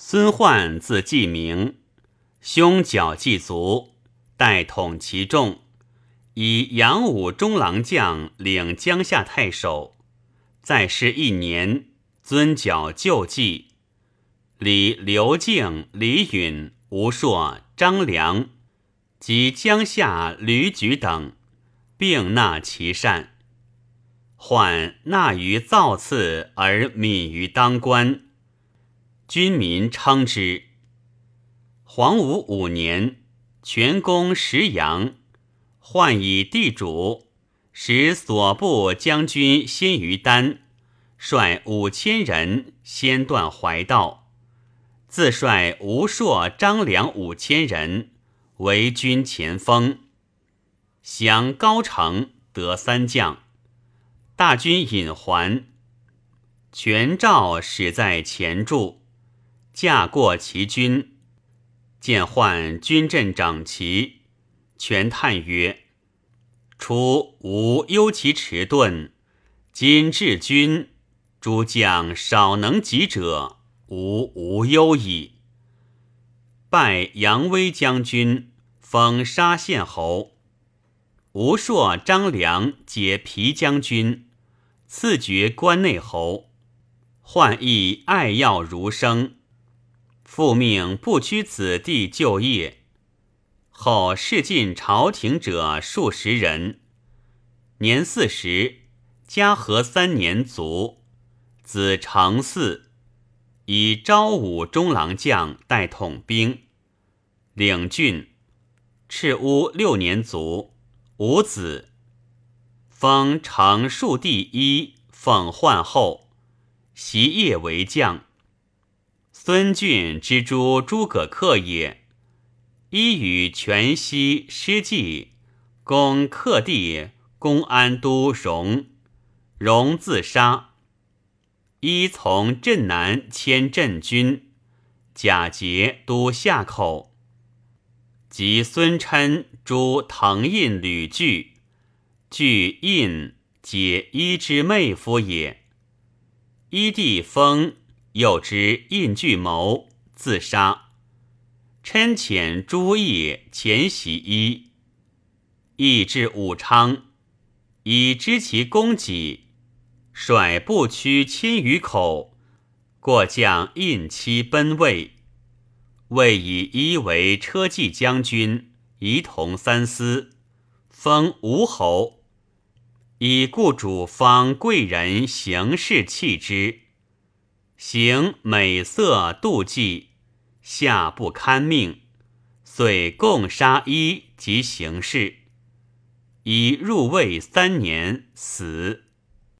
孙焕字季明，兄角季卒，代统其众，以扬武中郎将领江夏太守。在世一年，尊角就继。李刘敬、李允、吴硕、张良及江夏吕举等，并纳其善。患纳于造次而敏于当官，军民称之。黄武五年，全攻石阳，患以地主。使所部将军先于丹，率五千人先断淮道，自率吴硕、张良五千人为军前锋，降高城，得三将。大军引还，全赵使在前驻，驾过其军，见患军阵整齐，全叹曰。初吾忧其迟钝，今至军，诸将少能及者，吾无忧矣。拜杨威将军，封沙县侯。吴硕、张良皆皮将军，赐爵关内侯。患亦爱药如生，复命不屈子弟就业。后仕进朝廷者数十人，年四十，嘉禾三年卒。子长嗣，以昭武中郎将代统兵，领郡。赤乌六年卒，无子。封长庶第一，奉宦后，袭业为将。孙峻之诸诸葛恪也。一与全息失计，攻克地，公安都荣，荣自杀。一从镇南迁镇军，贾节都夏口。及孙琛诸藤印吕据，据印解一之妹夫也。一弟封又知印据谋，自杀。琛遣朱毅前袭一，毅至武昌，以知其功绩，率步驱千余口，过将印期奔魏。魏以一为车骑将军，仪同三司，封吴侯，以故主方贵人行事弃之，行美色妒忌。下不堪命，遂共杀一及行事，以入位三年死。